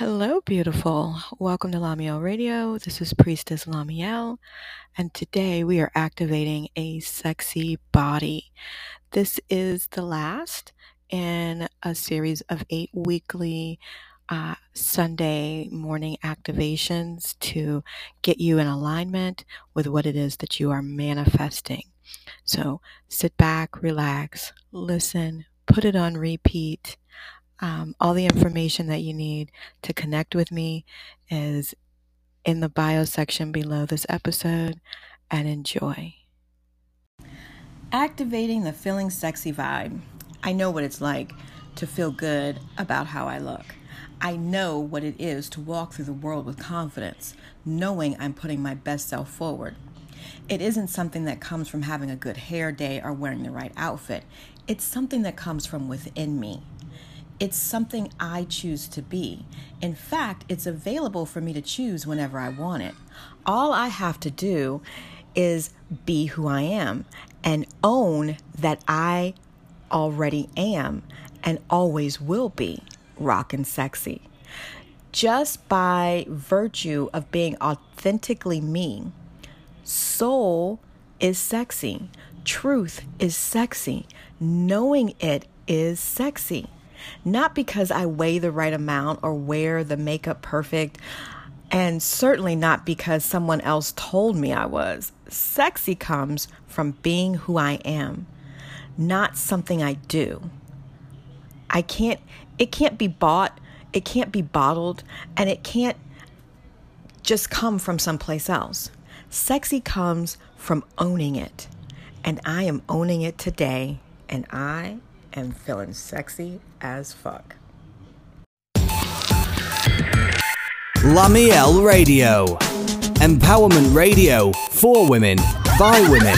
Hello, beautiful. Welcome to Lamiel Radio. This is Priestess Lamiel, and today we are activating a sexy body. This is the last in a series of eight weekly uh, Sunday morning activations to get you in alignment with what it is that you are manifesting. So sit back, relax, listen, put it on repeat um, all the information that you need to connect with me is in the bio section below this episode and enjoy. Activating the feeling sexy vibe. I know what it's like to feel good about how I look. I know what it is to walk through the world with confidence, knowing I'm putting my best self forward. It isn't something that comes from having a good hair day or wearing the right outfit. It's something that comes from within me. It's something I choose to be. In fact, it's available for me to choose whenever I want it. All I have to do is be who I am and own that I already am and always will be rock and sexy. Just by virtue of being authentically me, soul is sexy, truth is sexy, knowing it is sexy. Not because I weigh the right amount or wear the makeup perfect, and certainly not because someone else told me I was. Sexy comes from being who I am, not something I do. I can't, it can't be bought, it can't be bottled, and it can't just come from someplace else. Sexy comes from owning it. And I am owning it today. And I and feeling sexy as fuck. Lamiel Radio. Empowerment radio for women, by women.